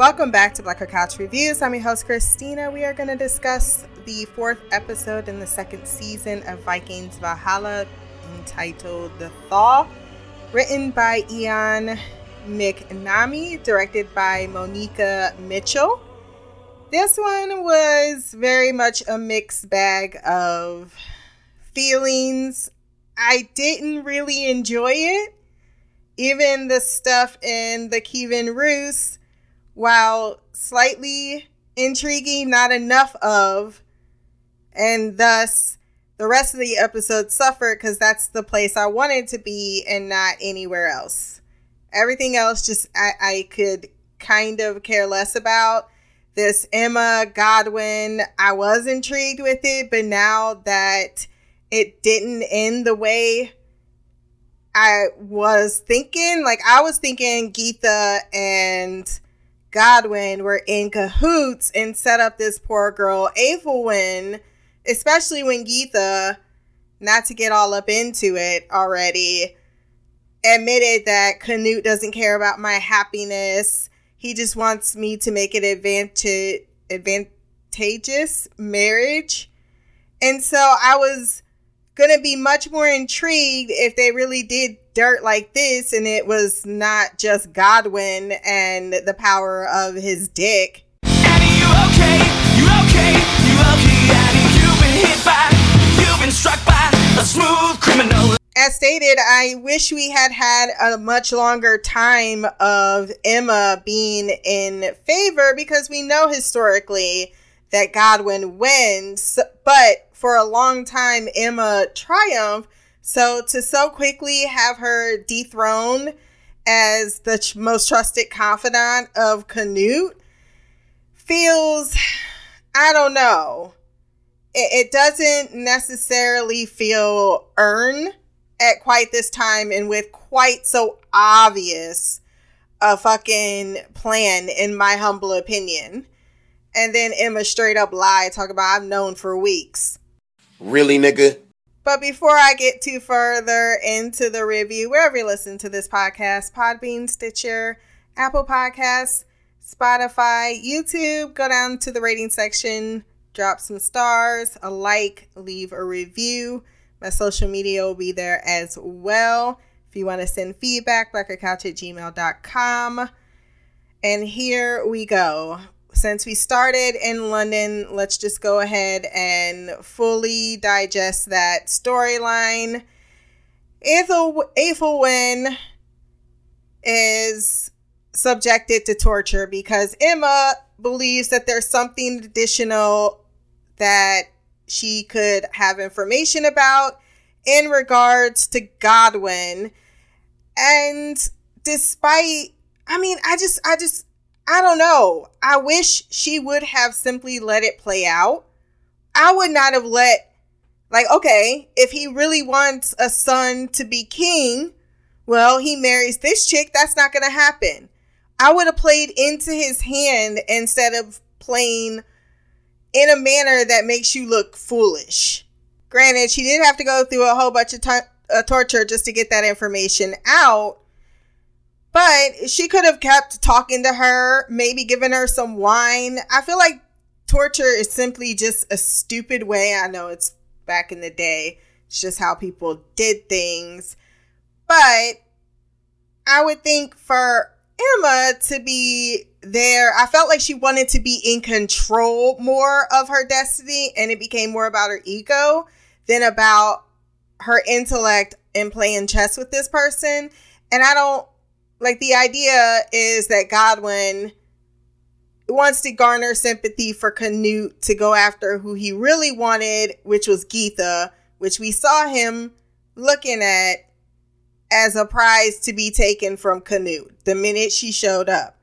Welcome back to Black Girl Couch Reviews. I'm your host, Christina. We are going to discuss the fourth episode in the second season of Vikings Valhalla entitled The Thaw, written by Ian McNamee, directed by Monica Mitchell. This one was very much a mixed bag of feelings. I didn't really enjoy it. Even the stuff in the Kievan Rus while slightly intriguing, not enough of, and thus the rest of the episode suffered because that's the place I wanted to be and not anywhere else. Everything else, just I, I could kind of care less about. This Emma Godwin, I was intrigued with it, but now that it didn't end the way I was thinking, like I was thinking Gytha and Godwin were in cahoots and set up this poor girl, Aethelwyn, especially when Gytha, not to get all up into it already, admitted that Canute doesn't care about my happiness. He just wants me to make an advantage, advantageous marriage. And so I was to be much more intrigued if they really did dirt like this and it was not just Godwin and the power of his dick. Annie, you okay? You okay? You okay? Annie, you've been hit by, you've been struck by a smooth criminal. As stated, I wish we had had a much longer time of Emma being in favor because we know historically that Godwin wins, but for a long time, Emma triumphed so to so quickly have her dethroned as the ch- most trusted confidant of Canute feels, I don't know. It, it doesn't necessarily feel earned at quite this time and with quite so obvious a fucking plan, in my humble opinion. And then Emma straight up lied, talk about I've known for weeks. Really, nigga? But before I get too further into the review, wherever you listen to this podcast, Podbean, Stitcher, Apple Podcasts, Spotify, YouTube, go down to the rating section, drop some stars, a like, leave a review. My social media will be there as well. If you want to send feedback, blackgirlcouch at gmail.com. And here we go since we started in London, let's just go ahead and fully digest that storyline. Ethel Ethelwyn is subjected to torture because Emma believes that there's something additional that she could have information about in regards to Godwin. And despite I mean, I just I just I don't know. I wish she would have simply let it play out. I would not have let, like, okay, if he really wants a son to be king, well, he marries this chick. That's not going to happen. I would have played into his hand instead of playing in a manner that makes you look foolish. Granted, she did have to go through a whole bunch of t- uh, torture just to get that information out, but she could have kept talking to her, maybe given her some wine. I feel like torture is simply just a stupid way. I know it's back in the day, it's just how people did things. But I would think for Emma to be there, I felt like she wanted to be in control more of her destiny, and it became more about her ego than about her intellect and playing chess with this person. And I don't like the idea is that Godwin wants to garner sympathy for Canute to go after who he really wanted, which was Gytha, which we saw him looking at as a prize to be taken from Canute the minute she showed up.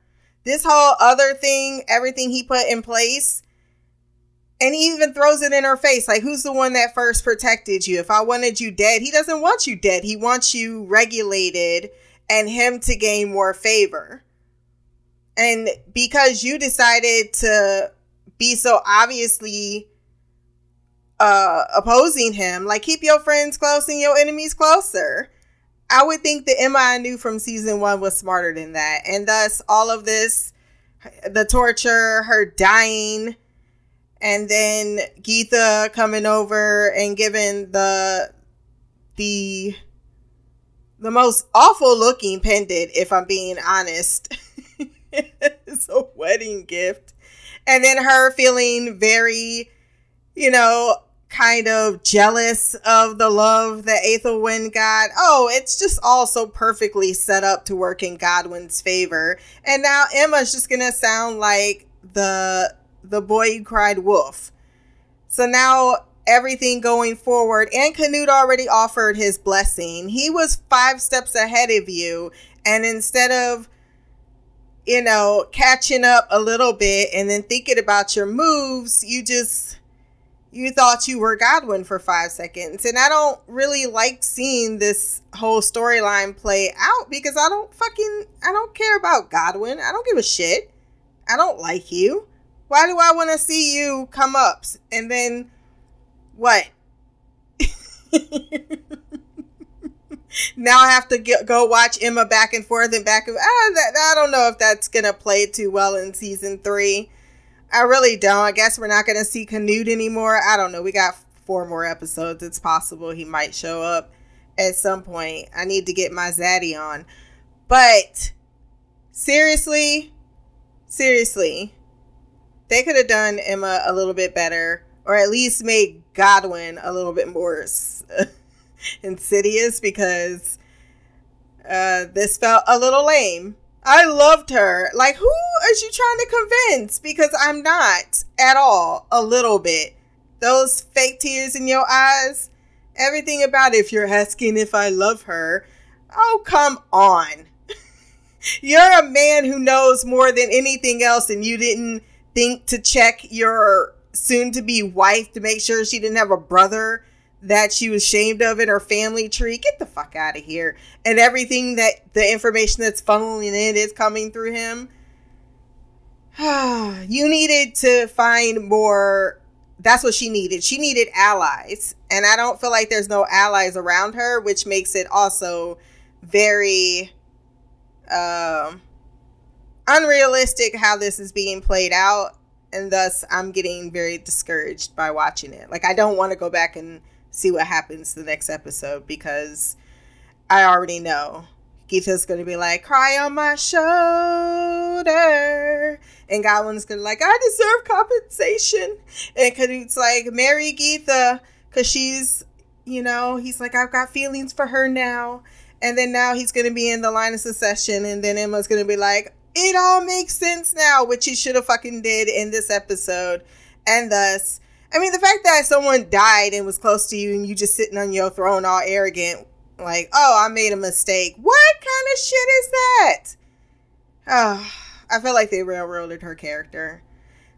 This whole other thing, everything he put in place, and he even throws it in her face like, who's the one that first protected you? If I wanted you dead, he doesn't want you dead. He wants you regulated and him to gain more favor. And because you decided to be so obviously uh opposing him, like keep your friends close and your enemies closer. I would think the Emma I knew from season one was smarter than that. And thus all of this the torture, her dying, and then Gytha coming over and giving the the the most awful looking pendant, if I'm being honest. it's a wedding gift. And then her feeling very, you know, kind of jealous of the love that Ethelwyn got. Oh, it's just all so perfectly set up to work in Godwin's favor. And now Emma's just gonna sound like the the boy who cried wolf. So now everything going forward, and Canute already offered his blessing. He was five steps ahead of you, and instead of you know catching up a little bit and then thinking about your moves, you just you thought you were Godwin for five seconds. And I don't really like seeing this whole storyline play out because I don't fucking, I don't care about Godwin. I don't give a shit. I don't like you. Why do I want to see you come up and then what? now I have to get, go watch Emma back and forth and back and ah, that, I don't know if that's gonna play too well in season three. I really don't. I guess we're not to see Canute anymore. I don't know. We got four more episodes. It's possible he might show up at some point. I need to get my Zaddy on. But seriously, seriously, they could have done Emma a little bit better or at least made Godwin a little bit more insidious because uh, this felt a little lame. I loved her. Like, who is you trying to convince? Because I'm not at all, a little bit. Those fake tears in your eyes, everything about it, if you're asking if I love her. Oh, come on. you're a man who knows more than anything else, and you didn't think to check your soon to be wife to make sure she didn't have a brother that she was shamed of in her family tree. Get the fuck out of here. And everything that the information that's funneling in is coming through him. you needed to find more. That's what she needed. She needed allies. And I don't feel like there's no allies around her, which makes it also very um, unrealistic how this is being played out. And thus, I'm getting very discouraged by watching it. Like, I don't want to go back and see what happens the next episode because I already know Gytha's gonna be like, cry on my shoulder. And Godwin's gonna like, I deserve compensation. And Canute's like, marry Gytha, cause she's, you know, he's like, I've got feelings for her now. And then now he's gonna be in the line of succession, and then Emma's gonna be like, it all makes sense now, which he should have fucking did in this episode. And thus I mean, the fact that someone died and was close to you and you just sitting on your throne all arrogant, like, oh, I made a mistake. What kind of shit is that? Oh, I feel like they railroaded her character.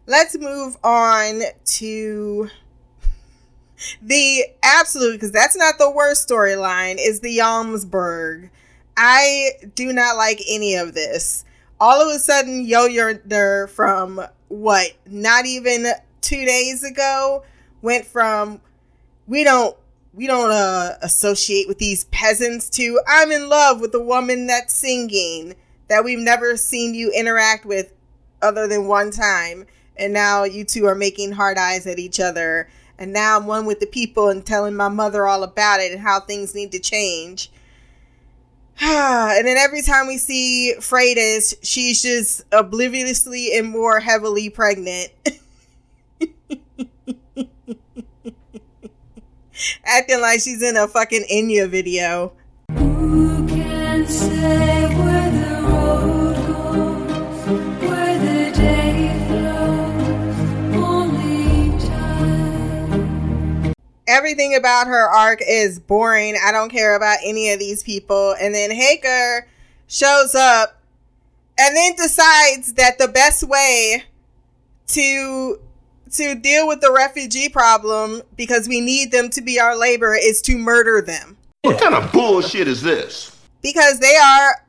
Let's move on to the absolute, because that's not the worst storyline, is the Jomsborg. I do not like any of this. All of a sudden, Yo Yonder from what, not even two days ago went from we don't we don't uh, associate with these peasants to I'm in love with the woman that's singing that we've never seen you interact with other than one time. And now you two are making hard eyes at each other. And now I'm one with the people and telling my mother all about it and how things need to change. and then every time we see Freydis, she's just obliviously and more heavily pregnant. Acting like she's in a fucking Enya video. Everything about her arc is boring. I don't care about any of these people. And then Haker shows up and then decides that the best way to to deal with the refugee problem because we need them to be our labor is to murder them. What kind of bullshit is this? Because they are,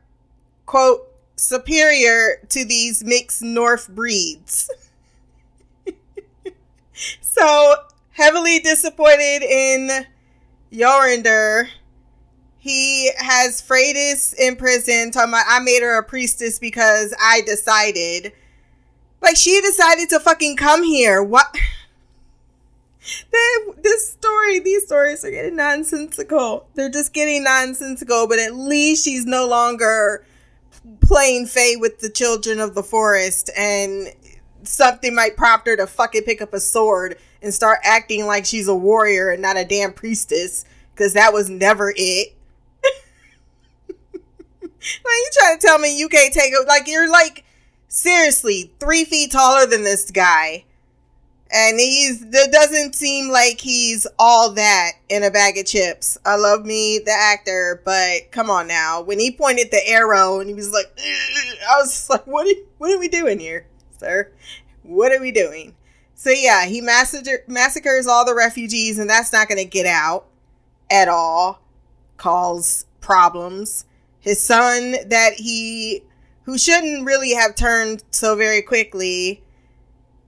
quote, superior to these mixed North breeds. so, heavily disappointed in Jorundr. He has Freydis in prison talking about I made her a priestess because I decided Like she decided to fucking come here. What? This story, these stories are getting nonsensical. They're just getting nonsensical, but at least she's no longer playing Fae with the children of the forest and something might prompt her to fucking pick up a sword and start acting like she's a warrior and not a damn priestess because that was never it. like you trying to tell me you can't take it? Like you're like seriously three feet taller than this guy, and he's it doesn't seem like he's all that in a bag of chips. I love me the actor, but come on now. When he pointed the arrow and he was like, I was like, what are, what are we doing here, sir? What are we doing? So yeah, he massacre, massacres all the refugees, and that's not going to get out at all. Cause problems. His son, that he, who shouldn't really have turned so very quickly,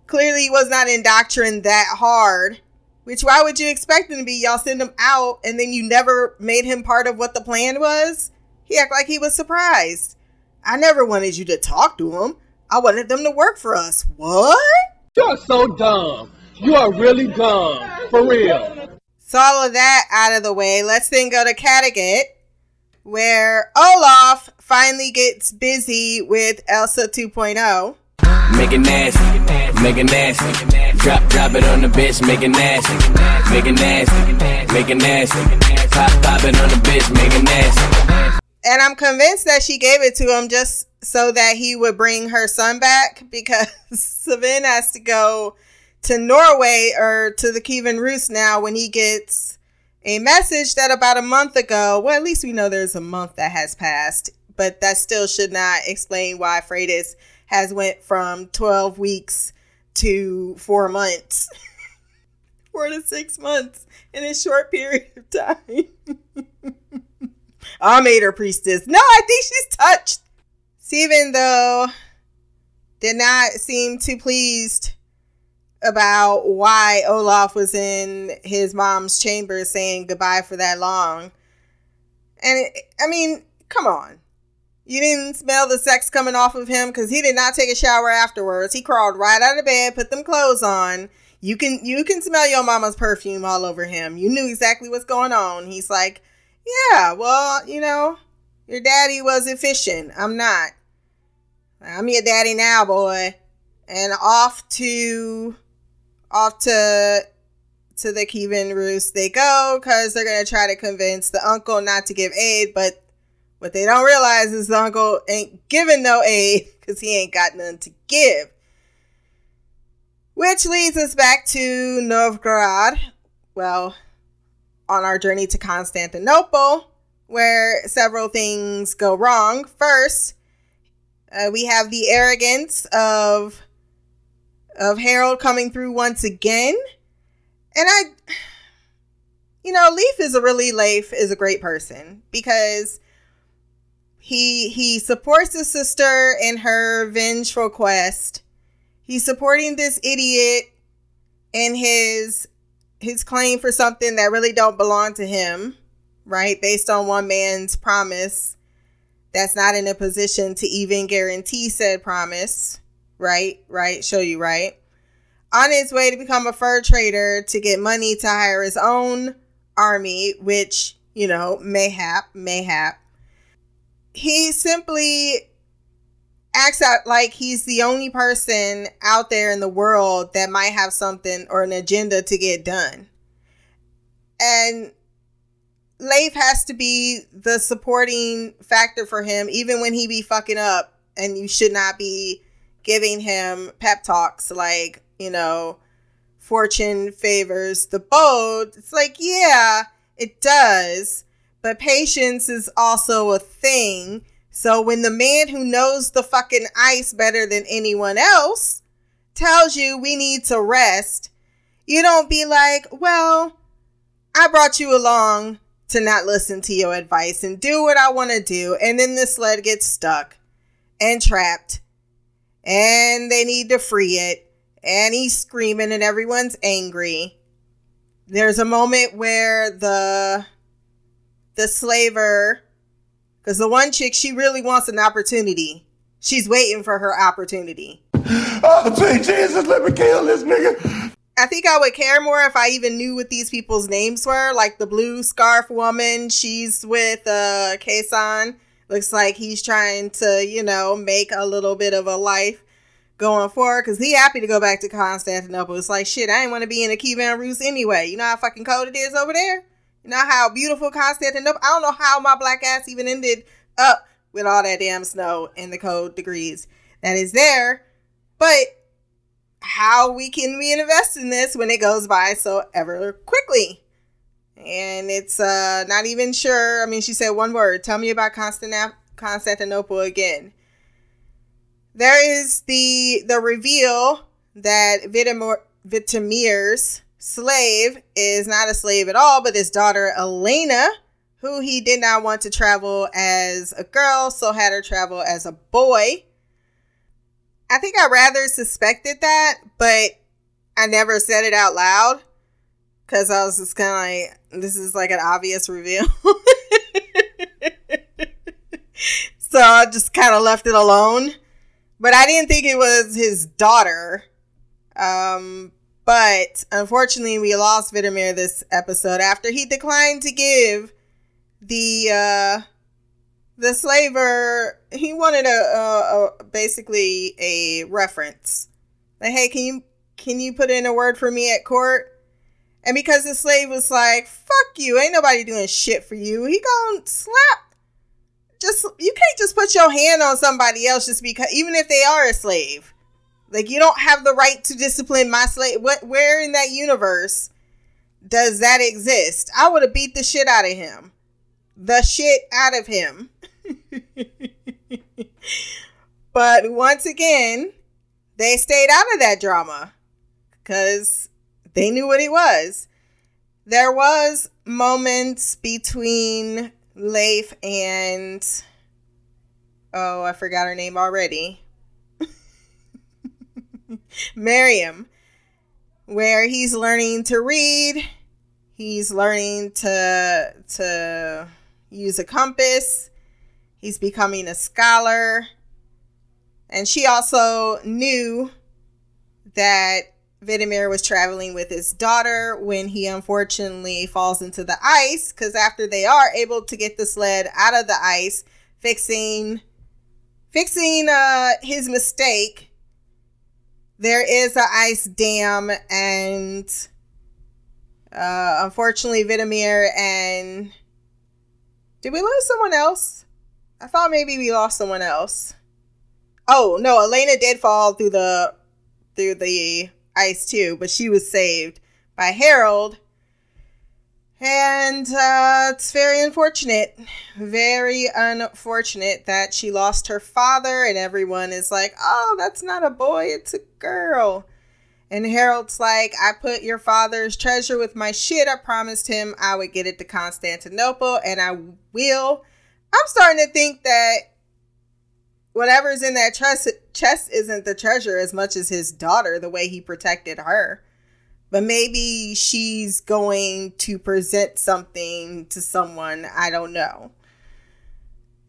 clearly was not indoctrined that hard. Which why would you expect him to be? Y'all send him out, and then you never made him part of what the plan was. He acted like he was surprised. I never wanted you to talk to him. I wanted them to work for us. What? You're so dumb. You are really dumb. For real. So all of that out of the way, let's then go to Kattegat, where Olaf finally gets busy with Elsa 2.0. Make it nasty, make it nasty. Drop, drop it on the bitch, make it nasty, make it nasty, make it nasty. Pop, pop it on the bitch, make it nasty. And I'm convinced that she gave it to him just so that he would bring her son back because Savin has to go to Norway or to the Kievan Rus now when he gets a message that about a month ago, well, at least we know there's a month that has passed, but that still should not explain why Freydis has went from 12 weeks to four months. four to six months in a short period of time. I made her priestess. No, I think she's touched. Steven, though, did not seem too pleased about why Olaf was in his mom's chamber saying goodbye for that long. And it, I mean, come on. You didn't smell the sex coming off of him because he did not take a shower afterwards. He crawled right out of bed, put them clothes on. You can you can smell your mama's perfume all over him. You knew exactly what's going on. He's like, Yeah, well, you know, your daddy was efficient. I'm not. I'm your daddy now, boy. And off to off to to the Kievan Rus they go because they're gonna try to convince the uncle not to give aid, but what they don't realize is the uncle ain't giving no aid because he ain't got none to give. Which leads us back to Novgorod. Well, on our journey to Constantinople, where several things go wrong. First, uh, we have the arrogance of of Harold coming through once again, and I, you know, Leif is a really Leif is a great person because he he supports his sister in her vengeful quest. He's supporting this idiot in his his claim for something that really don't belong to him, right? Based on one man's promise that's not in a position to even guarantee said promise, right? Right? Show you, right? On his way to become a fur trader to get money to hire his own army, which, you know, mayhap, mayhap. He simply acts out like he's the only person out there in the world that might have something or an agenda to get done. And Leif has to be the supporting factor for him, even when he be fucking up, and you should not be giving him pep talks like, you know, fortune favors the bold. It's like, yeah, it does, but patience is also a thing. So when the man who knows the fucking ice better than anyone else tells you we need to rest, you don't be like, well, I brought you along to not listen to your advice and do what I want to do. And then the sled gets stuck and trapped and they need to free it. And he's screaming and everyone's angry. There's a moment where the the slaver because the one chick she really wants an opportunity. She's waiting for her opportunity. Oh, sweet Jesus, let me kill this nigga. I think I would care more if I even knew what these people's names were. Like the blue scarf woman, she's with uh Kaysan. Looks like he's trying to, you know, make a little bit of a life going forward because he happy to go back to Constantinople. It's like shit, I ain't want to be in a Kievan Rus anyway. You know how fucking cold it is over there? You know how beautiful Constantinople? I don't know how my black ass even ended up with all that damn snow and the cold degrees that is there. But how we can we invest in this when it goes by so ever quickly? And it's uh not even sure. I mean, she said one word. Tell me about Constant- Constantinople again. There is the the reveal that Vitamir's slave is not a slave at all, but his daughter Elena, who he did not want to travel as a girl, so had her travel as a boy. I think I rather suspected that, but I never said it out loud because I was just kind of like, this is like an obvious reveal. so I just kind of left it alone. But I didn't think it was his daughter. Um, but unfortunately, we lost Vitamir this episode after he declined to give the uh, the slaver. He wanted a, a, a basically a reference. Like, hey, can you can you put in a word for me at court? And because the slave was like, "Fuck you, ain't nobody doing shit for you," he gonna slap. Just you can't just put your hand on somebody else just because, even if they are a slave. Like you don't have the right to discipline my slave. What? Where in that universe does that exist? I would have beat the shit out of him. The shit out of him. but once again, they stayed out of that drama because they knew what it was. There was moments between Leif and oh, I forgot her name already. Miriam, where he's learning to read, he's learning to to use a compass, he's becoming a scholar, and she also knew that Vitamir was traveling with his daughter when he unfortunately falls into the ice because after they are able to get the sled out of the ice, fixing fixing uh his mistake there is an ice dam and uh unfortunately Vitamir and did we lose someone else? I thought maybe we lost someone else. Oh no, Elena did fall through the through the ice too, but she was saved by Harold. And uh, it's very unfortunate, very unfortunate that she lost her father, and everyone is like, oh, that's not a boy, it's a girl. And Harold's like, I put your father's treasure with my shit. I promised him I would get it to Constantinople, and I will. I'm starting to think that whatever's in that chest, chest isn't the treasure as much as his daughter, the way he protected her but maybe she's going to present something to someone. I don't know.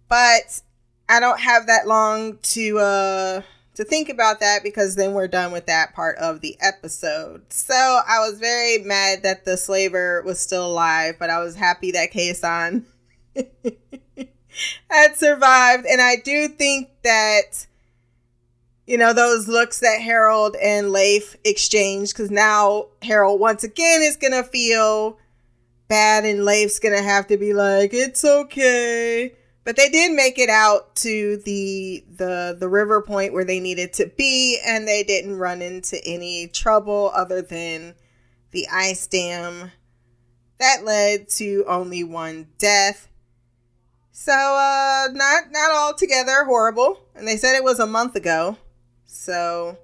But I don't have that long to uh to think about that because then we're done with that part of the episode. So I was very mad that the slaver was still alive, but I was happy that Kaysan had survived. And I do think that you know, those looks that Harold and Leif exchanged because now Harold once again is going to feel bad and Leif's going to have to be like, it's okay. But they did make it out to the the the river point where they needed to be and they didn't run into any trouble other than the ice dam that led to only one death. So uh not not altogether horrible. And they said it was a month ago. So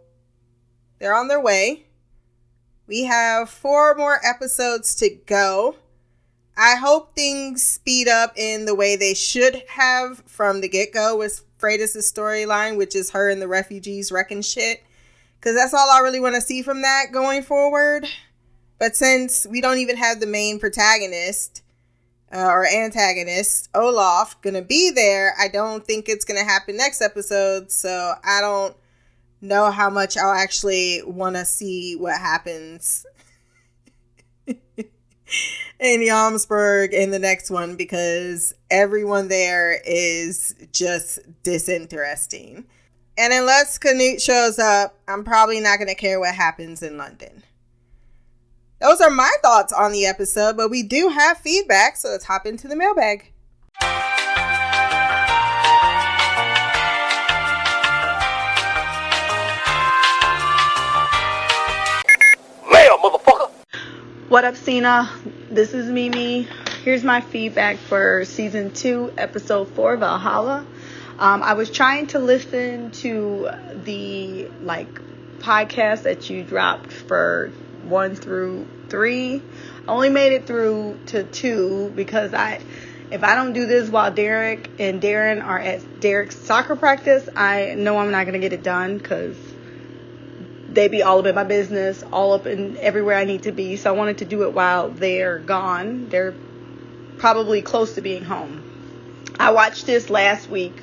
they're on their way. We have four more episodes to go. I hope things speed up in the way they should have from the get go with Freydis' storyline, which is her and the refugees wrecking shit. Because that's all I really want to see from that going forward. But since we don't even have the main protagonist uh, or antagonist, Olaf, gonna be there, I don't think it's gonna happen next episode. So I don't know how much I'll actually want to see what happens in Jomsborg in the next one because everyone there is just disinteresting. And unless Canute shows up, I'm probably not going to care what happens in London. Those are my thoughts on the episode, but we do have feedback, so let's hop into the mailbag. What up, Cena? This is Mimi. Here's my feedback for season two, episode four, Valhalla. Um, I was trying to listen to the like podcast that you dropped for one through three. I only made it through to two because I, if I don't do this while Derek and Darren are at Derek's soccer practice, I know I'm not gonna get it done because they be all up in my business, all up in everywhere I need to be. So I wanted to do it while they're gone. They're probably close to being home. I watched this last week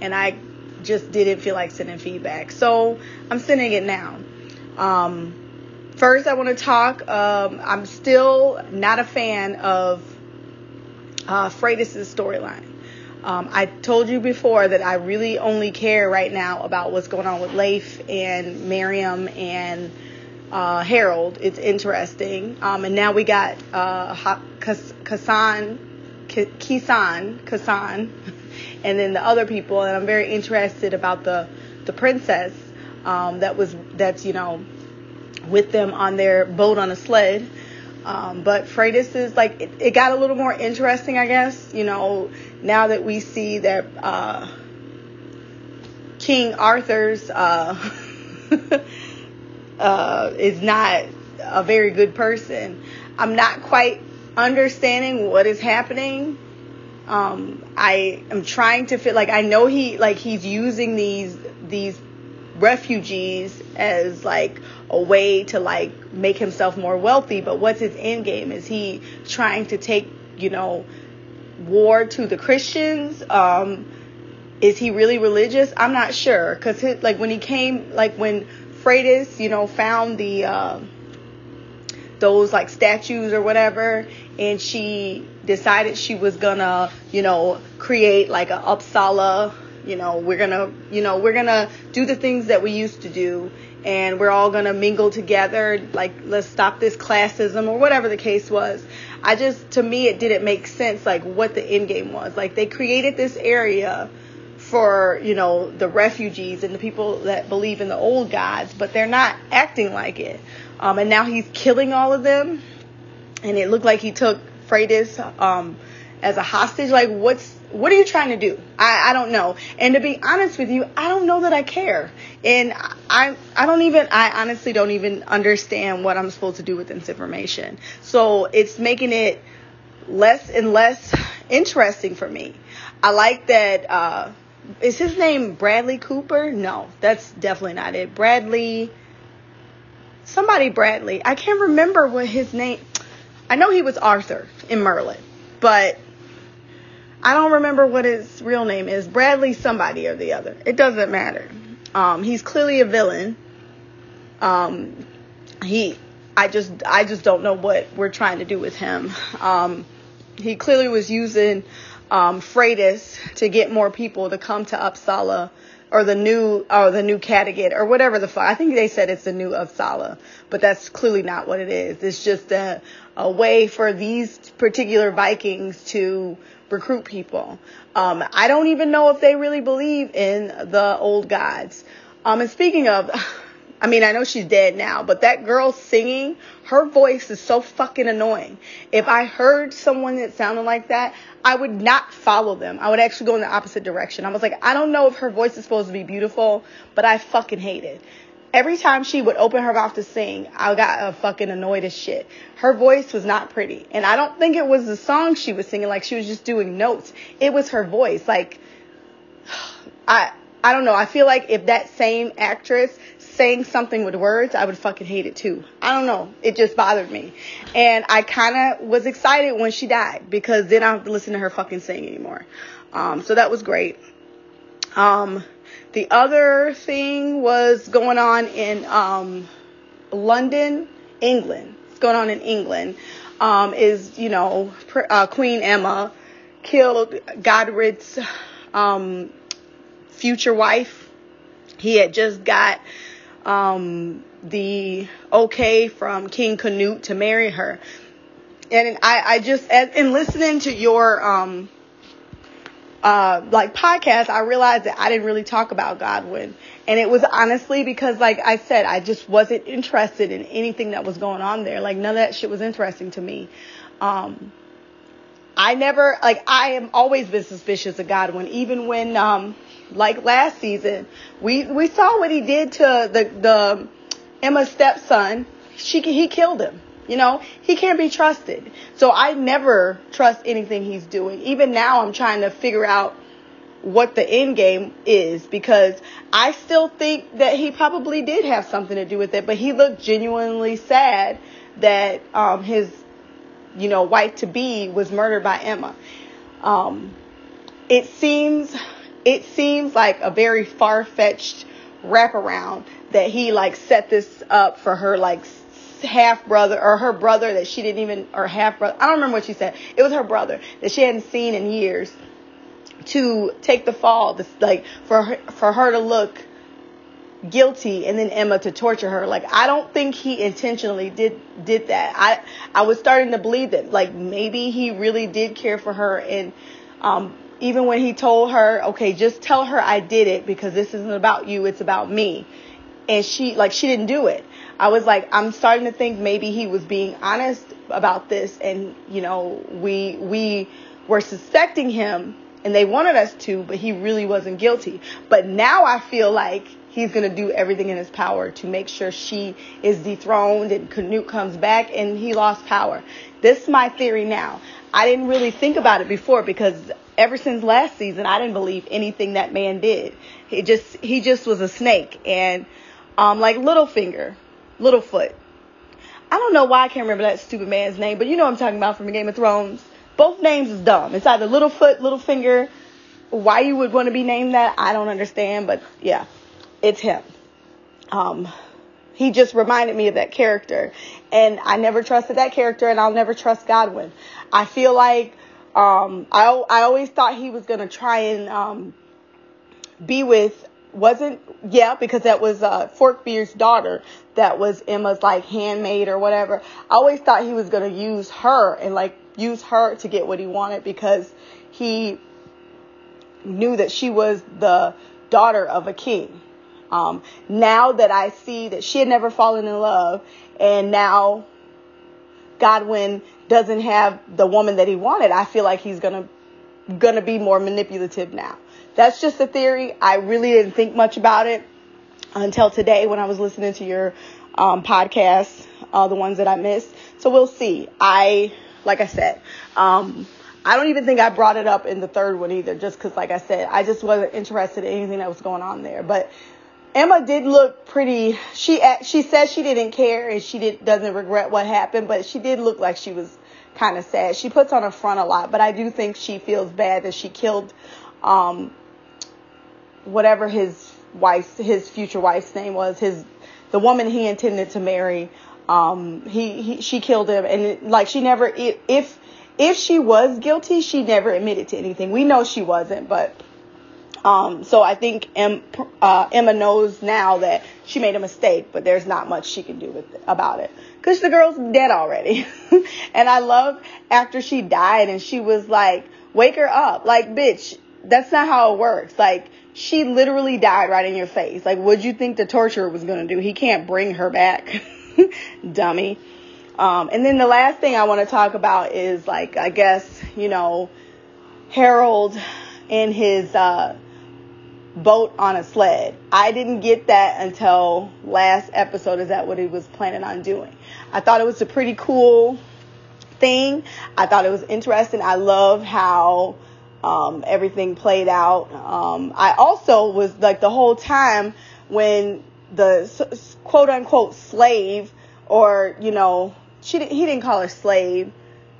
and I just didn't feel like sending feedback. So I'm sending it now. Um, first, I want to talk. Um, I'm still not a fan of uh, Freydis' storyline. Um, I told you before that I really only care right now about what's going on with Leif and Miriam and uh, Harold. It's interesting. Um, and now we got uh, Kasan, Kisan, Kasan, and then the other people. And I'm very interested about the the princess um, that was that's you know with them on their boat on a sled. Um, but Freydis is like it, it, got a little more interesting, I guess. You know, now that we see that uh, King Arthur's uh, uh, is not a very good person. I'm not quite understanding what is happening. Um, I am trying to feel like I know he like he's using these these refugees as like a way to like make himself more wealthy but what's his end game? Is he trying to take you know war to the christians? Um is he really religious? I'm not sure because like when he came like when Freydis, you know found the uh, those like statues or whatever and she decided she was gonna you know create like a uppsala you know we're gonna you know we're gonna do the things that we used to do and we're all gonna mingle together like let's stop this classism or whatever the case was. I just to me it didn't make sense like what the end game was. Like they created this area for you know the refugees and the people that believe in the old gods but they're not acting like it. Um, and now he's killing all of them. And it looked like he took Freydis um, as a hostage. Like what's what are you trying to do? I, I don't know. And to be honest with you, I don't know that I care. And I I don't even I honestly don't even understand what I'm supposed to do with this information. So it's making it less and less interesting for me. I like that uh is his name Bradley Cooper? No, that's definitely not it. Bradley somebody Bradley. I can't remember what his name I know he was Arthur in Merlin, but I don't remember what his real name is. Bradley somebody or the other. It doesn't matter. Um, he's clearly a villain. Um, he, I just, I just don't know what we're trying to do with him. Um, he clearly was using um, Freydis to get more people to come to Uppsala or the new or the new Kattegat or whatever the fuck. I think they said it's the new Uppsala, but that's clearly not what it is. It's just a a way for these particular Vikings to recruit people. Um, I don't even know if they really believe in the old gods. Um, and speaking of, I mean, I know she's dead now, but that girl singing, her voice is so fucking annoying. If I heard someone that sounded like that, I would not follow them. I would actually go in the opposite direction. I was like, I don't know if her voice is supposed to be beautiful, but I fucking hate it every time she would open her mouth to sing, I got uh, fucking annoyed as shit. Her voice was not pretty. And I don't think it was the song she was singing, like she was just doing notes. It was her voice. Like, I, I don't know. I feel like if that same actress sang something with words, I would fucking hate it too. I don't know. It just bothered me. And I kind of was excited when she died because then I don't have to listen to her fucking sing anymore. Um, so that was great. Um, the other thing was going on in um, London, England. It's going on in England. Um, is you know uh, Queen Emma killed Godric's um, future wife. He had just got um, the okay from King Canute to marry her. And I, I just, in listening to your, um, uh, like podcast, I realized that I didn't really talk about Godwin. And it was honestly because, like I said, I just wasn't interested in anything that was going on there. Like none of that shit was interesting to me. Um, I never, like, I am always been suspicious of Godwin, even when, um, like last season, we, we saw what he did to the, the, Emma's stepson. She, he killed him. You know, he can't be trusted. So I never trust anything he's doing. Even now, I'm trying to figure out what the end game is because I still think that he probably did have something to do with it, but he looked genuinely sad that um, his, you know, wife to be was murdered by Emma. Um, it seems, it seems like a very far fetched wraparound that he like set this up for her like half brother or her brother that she didn't even or half brother I don't remember what she said. It was her brother that she hadn't seen in years to take the fall, this, like for her, for her to look guilty and then Emma to torture her. Like I don't think he intentionally did did that. I I was starting to believe that like maybe he really did care for her and um even when he told her, "Okay, just tell her I did it because this isn't about you, it's about me." And she like she didn't do it. I was like, I'm starting to think maybe he was being honest about this, and you know, we we were suspecting him, and they wanted us to, but he really wasn't guilty. But now I feel like he's going to do everything in his power to make sure she is dethroned and Canute comes back and he lost power. This is my theory now. I didn't really think about it before because ever since last season, I didn't believe anything that man did. He just he just was a snake and um like Littlefinger. Littlefoot. I don't know why I can't remember that stupid man's name, but you know what I'm talking about from Game of Thrones. Both names is dumb. It's either Littlefoot, Littlefinger. Why you would want to be named that, I don't understand, but yeah, it's him. Um, he just reminded me of that character, and I never trusted that character, and I'll never trust Godwin. I feel like um, I I always thought he was gonna try and um, be with wasn't yeah because that was uh Forkbeard's daughter that was Emma's like handmaid or whatever. I always thought he was gonna use her and like use her to get what he wanted because he knew that she was the daughter of a king. Um, now that I see that she had never fallen in love and now Godwin doesn't have the woman that he wanted, I feel like he's gonna gonna be more manipulative now. That's just a theory. I really didn't think much about it until today when I was listening to your um, podcasts, uh, the ones that I missed. So we'll see. I, like I said, um, I don't even think I brought it up in the third one either, just because, like I said, I just wasn't interested in anything that was going on there. But Emma did look pretty. She she said she didn't care and she did doesn't regret what happened, but she did look like she was kind of sad. She puts on a front a lot, but I do think she feels bad that she killed um, whatever his wife's his future wife's name was his the woman he intended to marry um he, he she killed him and it, like she never if if she was guilty she never admitted to anything we know she wasn't but um so i think uh, emma knows now that she made a mistake but there's not much she can do with it, about it because the girl's dead already and i love after she died and she was like wake her up like bitch that's not how it works like she literally died right in your face. Like, what'd you think the torturer was going to do? He can't bring her back. Dummy. Um, and then the last thing I want to talk about is, like, I guess, you know, Harold in his uh, boat on a sled. I didn't get that until last episode. Is that what he was planning on doing? I thought it was a pretty cool thing. I thought it was interesting. I love how um, everything played out. Um, I also was like the whole time when the quote unquote slave, or you know, she he didn't call her slave.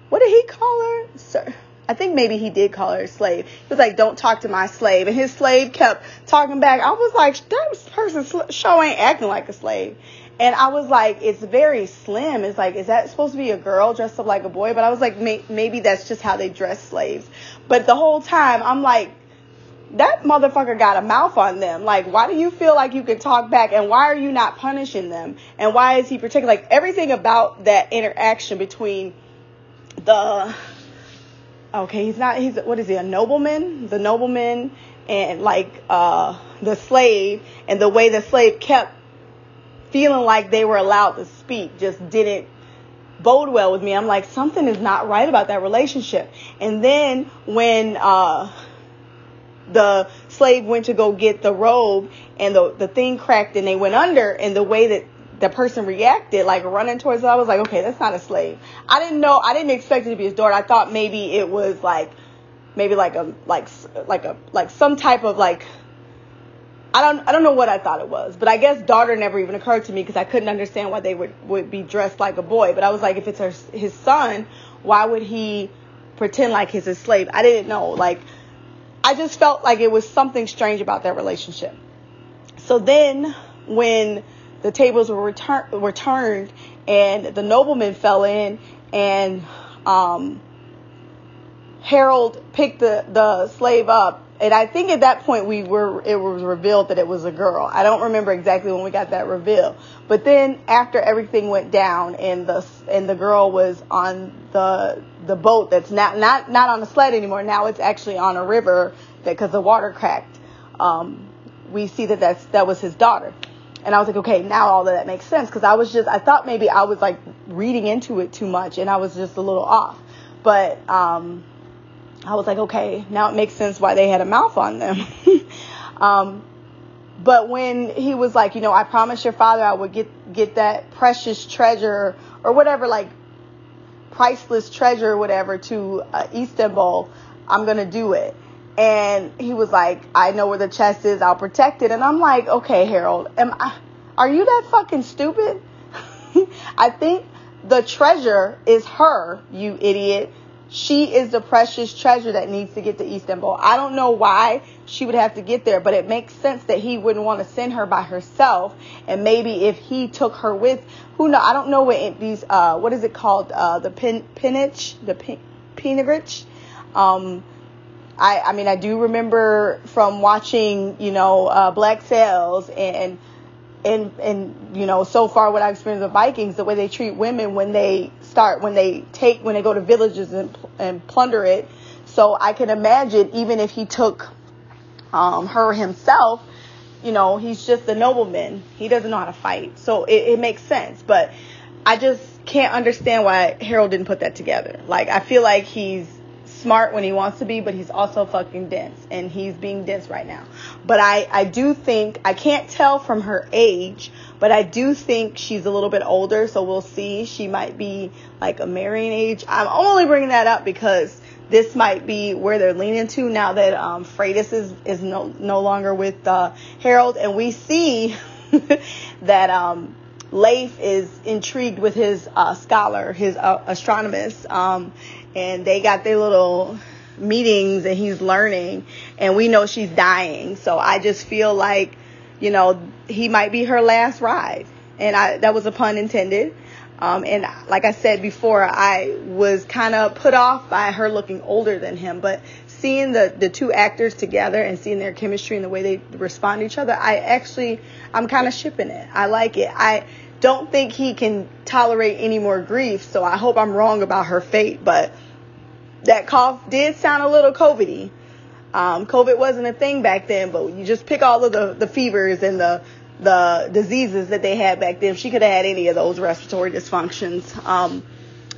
What did he call her? Sir. I think maybe he did call her a slave. He was like, "Don't talk to my slave," and his slave kept talking back. I was like, "That person show ain't acting like a slave." And I was like, it's very slim. It's like, is that supposed to be a girl dressed up like a boy? But I was like, may- maybe that's just how they dress slaves. But the whole time, I'm like, that motherfucker got a mouth on them. Like, why do you feel like you can talk back and why are you not punishing them? And why is he particular? Like, everything about that interaction between the, okay, he's not, he's, what is he, a nobleman? The nobleman and like, uh, the slave and the way the slave kept feeling like they were allowed to speak just didn't bode well with me. I'm like, something is not right about that relationship. And then when uh, the slave went to go get the robe and the, the thing cracked and they went under, and the way that the person reacted, like running towards I was like, okay, that's not a slave. I didn't know, I didn't expect it to be his daughter. I thought maybe it was like, maybe like a, like, like a, like some type of like I don't I don't know what I thought it was, but I guess daughter never even occurred to me because I couldn't understand why they would would be dressed like a boy. But I was like, if it's her, his son, why would he pretend like he's a slave? I didn't know. Like, I just felt like it was something strange about that relationship. So then, when the tables were returned were turned and the nobleman fell in and um, Harold picked the the slave up and I think at that point we were it was revealed that it was a girl. I don't remember exactly when we got that reveal. But then after everything went down and the and the girl was on the the boat that's not not not on a sled anymore. Now it's actually on a river because the water cracked. Um, we see that that's that was his daughter. And I was like, okay, now all of that makes sense because I was just I thought maybe I was like reading into it too much and I was just a little off. But um I was like, okay, now it makes sense why they had a mouth on them. um, but when he was like, you know, I promised your father I would get get that precious treasure or whatever, like priceless treasure or whatever to uh, Istanbul, I'm gonna do it. And he was like, I know where the chest is, I'll protect it. And I'm like, okay, Harold, am I? Are you that fucking stupid? I think the treasure is her, you idiot she is the precious treasure that needs to get to Istanbul. I don't know why she would have to get there, but it makes sense that he wouldn't want to send her by herself. And maybe if he took her with, who know? I don't know what these, uh, what is it called? Uh, the pin, the pin. Um, I, I mean, I do remember from watching, you know, uh, Black Sails and, and, and, you know, so far what I've experienced with Vikings, the way they treat women when they start when they take when they go to villages and and plunder it. So I can imagine even if he took um, her himself, you know, he's just a nobleman. He doesn't know how to fight, so it, it makes sense. But I just can't understand why Harold didn't put that together. Like I feel like he's smart when he wants to be, but he's also fucking dense, and he's being dense right now. But I, I do think I can't tell from her age, but I do think she's a little bit older, so we'll see. She might be like a marrying age. I'm only bringing that up because this might be where they're leaning to now that um, Freydis is is no no longer with uh, Harold, and we see that um, Leif is intrigued with his uh, scholar, his uh, astronomist, um, and they got their little meetings and he's learning and we know she's dying. So I just feel like, you know, he might be her last ride. And I, that was a pun intended. Um, and like I said before, I was kind of put off by her looking older than him, but seeing the, the two actors together and seeing their chemistry and the way they respond to each other, I actually, I'm kind of shipping it. I like it. I, don't think he can tolerate any more grief. So I hope I'm wrong about her fate, but that cough did sound a little COVIDy. Um, COVID wasn't a thing back then, but you just pick all of the, the fevers and the the diseases that they had back then. She could have had any of those respiratory dysfunctions. Um,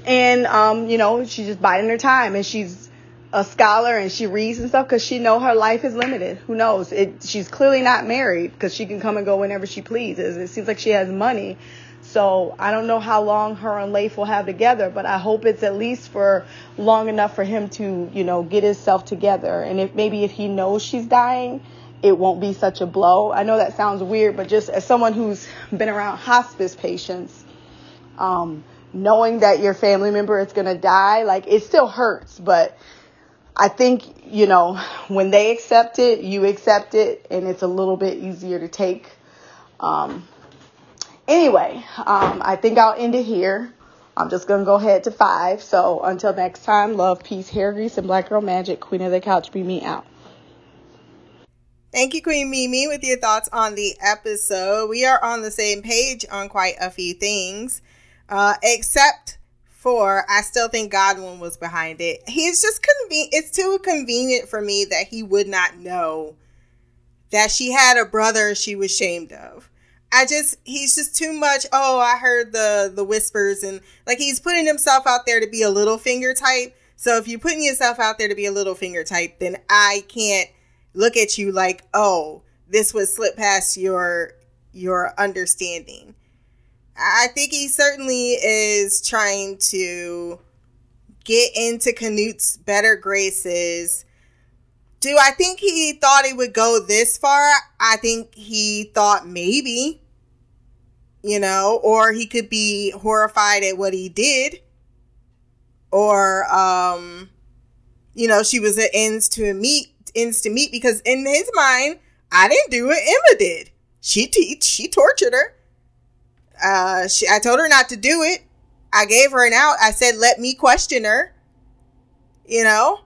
and um, you know, she's just biding her time, and she's a scholar and she reads and stuff because she know her life is limited. Who knows? It, she's clearly not married because she can come and go whenever she pleases. It seems like she has money. So I don't know how long her and Leif will have together, but I hope it's at least for long enough for him to, you know, get himself together. And if maybe if he knows she's dying, it won't be such a blow. I know that sounds weird, but just as someone who's been around hospice patients, um, knowing that your family member is gonna die, like it still hurts, but I think, you know, when they accept it, you accept it, and it's a little bit easier to take. Um, anyway, um, I think I'll end it here. I'm just going to go ahead to five. So until next time, love, peace, hair grease, and black girl magic. Queen of the couch, Mimi out. Thank you, Queen Mimi, with your thoughts on the episode. We are on the same page on quite a few things, uh, except for I still think Godwin was behind it. He's just convenient. It's too convenient for me that he would not know that she had a brother she was shamed of. I just he's just too much. Oh, I heard the the whispers and like he's putting himself out there to be a Littlefinger type. So if you're putting yourself out there to be a Littlefinger type, then I can't look at you like, oh, this would slip past your your understanding. I think he certainly is trying to get into Canute's better graces. Do I think he thought it would go this far? I think he thought maybe, you know, or he could be horrified at what he did. Or, um, you know, she was at ends to meet ends to meet because in his mind, I didn't do it. Emma did. She te- she tortured her. Uh, she, I told her not to do it. I gave her an out. I said, let me question her. You know?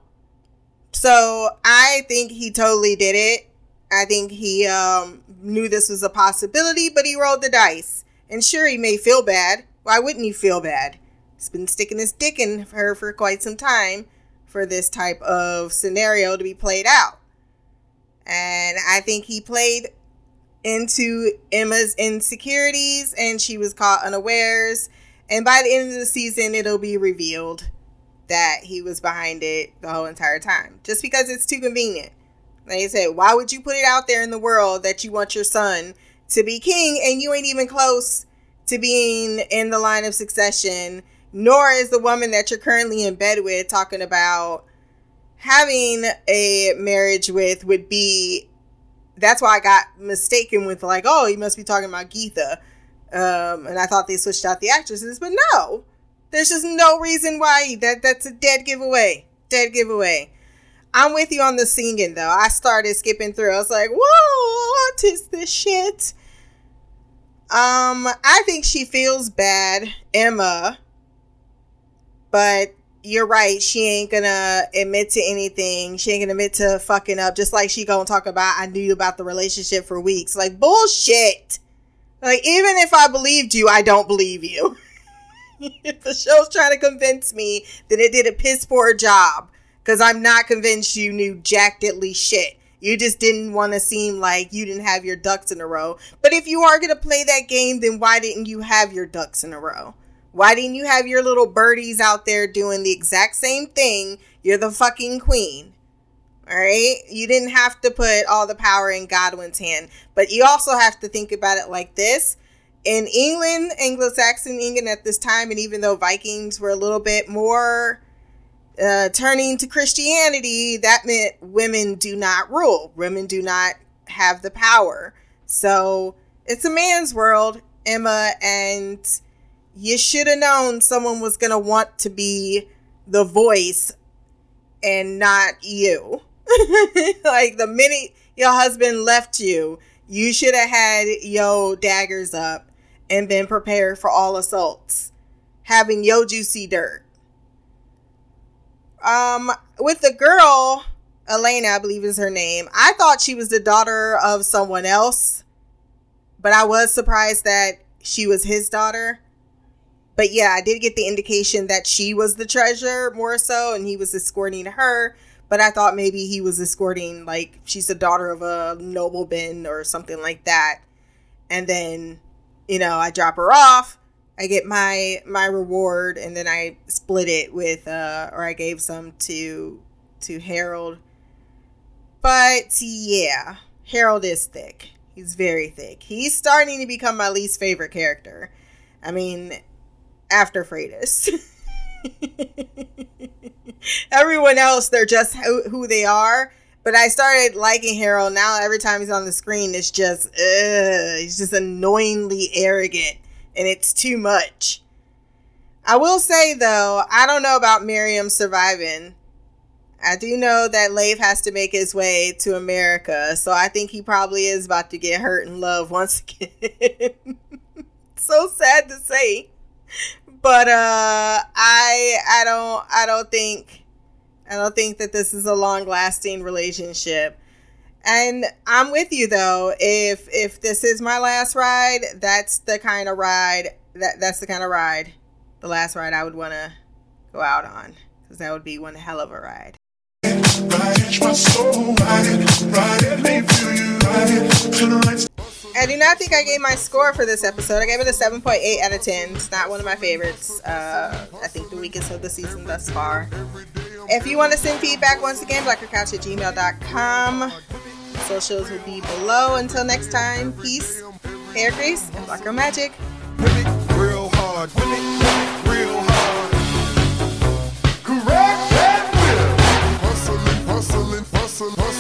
So I think he totally did it. I think he um, knew this was a possibility, but he rolled the dice. And sure, he may feel bad. Why wouldn't he feel bad? He's been sticking his dick in her for quite some time for this type of scenario to be played out. And I think he played into Emma's insecurities and she was caught unawares. And by the end of the season, it'll be revealed that he was behind it the whole entire time. Just because it's too convenient. Like I said, why would you put it out there in the world that you want your son to be king and you ain't even close to being in the line of succession nor is the woman that you're currently in bed with talking about having a marriage with would be that's why I got mistaken with like, oh, you must be talking about Gytha. Um, and I thought they switched out the actresses, but no. There's just no reason why that that's a dead giveaway. Dead giveaway. I'm with you on the singing though. I started skipping through. I was like, whoa, what is this shit? Um, I think she feels bad, Emma, but you're right. She ain't gonna admit to anything. She ain't gonna admit to fucking up. Just like she gonna talk about, I knew about the relationship for weeks. Like bullshit. Like even if I believed you, I don't believe you. if the show's trying to convince me that it did a piss poor job, because I'm not convinced you knew jack diddly shit. You just didn't want to seem like you didn't have your ducks in a row. But if you are gonna play that game, then why didn't you have your ducks in a row? Why didn't you have your little birdies out there doing the exact same thing? You're the fucking queen. All right? You didn't have to put all the power in Godwin's hand. But you also have to think about it like this. In England, Anglo Saxon England at this time, and even though Vikings were a little bit more uh, turning to Christianity, that meant women do not rule, women do not have the power. So it's a man's world, Emma, and you should have known someone was going to want to be the voice and not you. like the minute your husband left you, you should have had your daggers up and been prepared for all assaults. Having yo juicy dirt. Um, with the girl, Elena, I believe is her name. I thought she was the daughter of someone else, but I was surprised that she was his daughter but yeah, I did get the indication that she was the treasure more so, and he was escorting her. But I thought maybe he was escorting, like, she's the daughter of a nobleman or something like that. And then, you know, I drop her off. I get my my reward, and then I split it with, uh, or I gave some to to Harold. But yeah, Harold is thick. He's very thick. He's starting to become my least favorite character. I mean, after Freydis. Everyone else, they're just who, who, they are. But I started liking Harold. Now every time he's on the screen, it's just, ugh, he's just annoyingly arrogant, and it's too much. I will say though, I don't know about Miriam surviving. I do know that Leif has to make his way to America, so I think he probably is about to get hurt in love once again. so sad to say, but uh, I I don't I don't think I don't think that this is a long lasting relationship. And I'm with you though. If if this is my last ride, that's the kind of ride that that's the kind of ride, the last ride I would want to go out on because that would be one hell of a ride. I do not think I gave my score for this episode. I gave it a 7.8 out of 10. It's not one of my favorites. Uh, I think the weakest of the season thus far. If you want to send feedback, once again, blackercouch at gmail.com. Socials will be below. Until next time, peace, hair grease, and black girl magic. Correct. Hustling, hustling, hustling.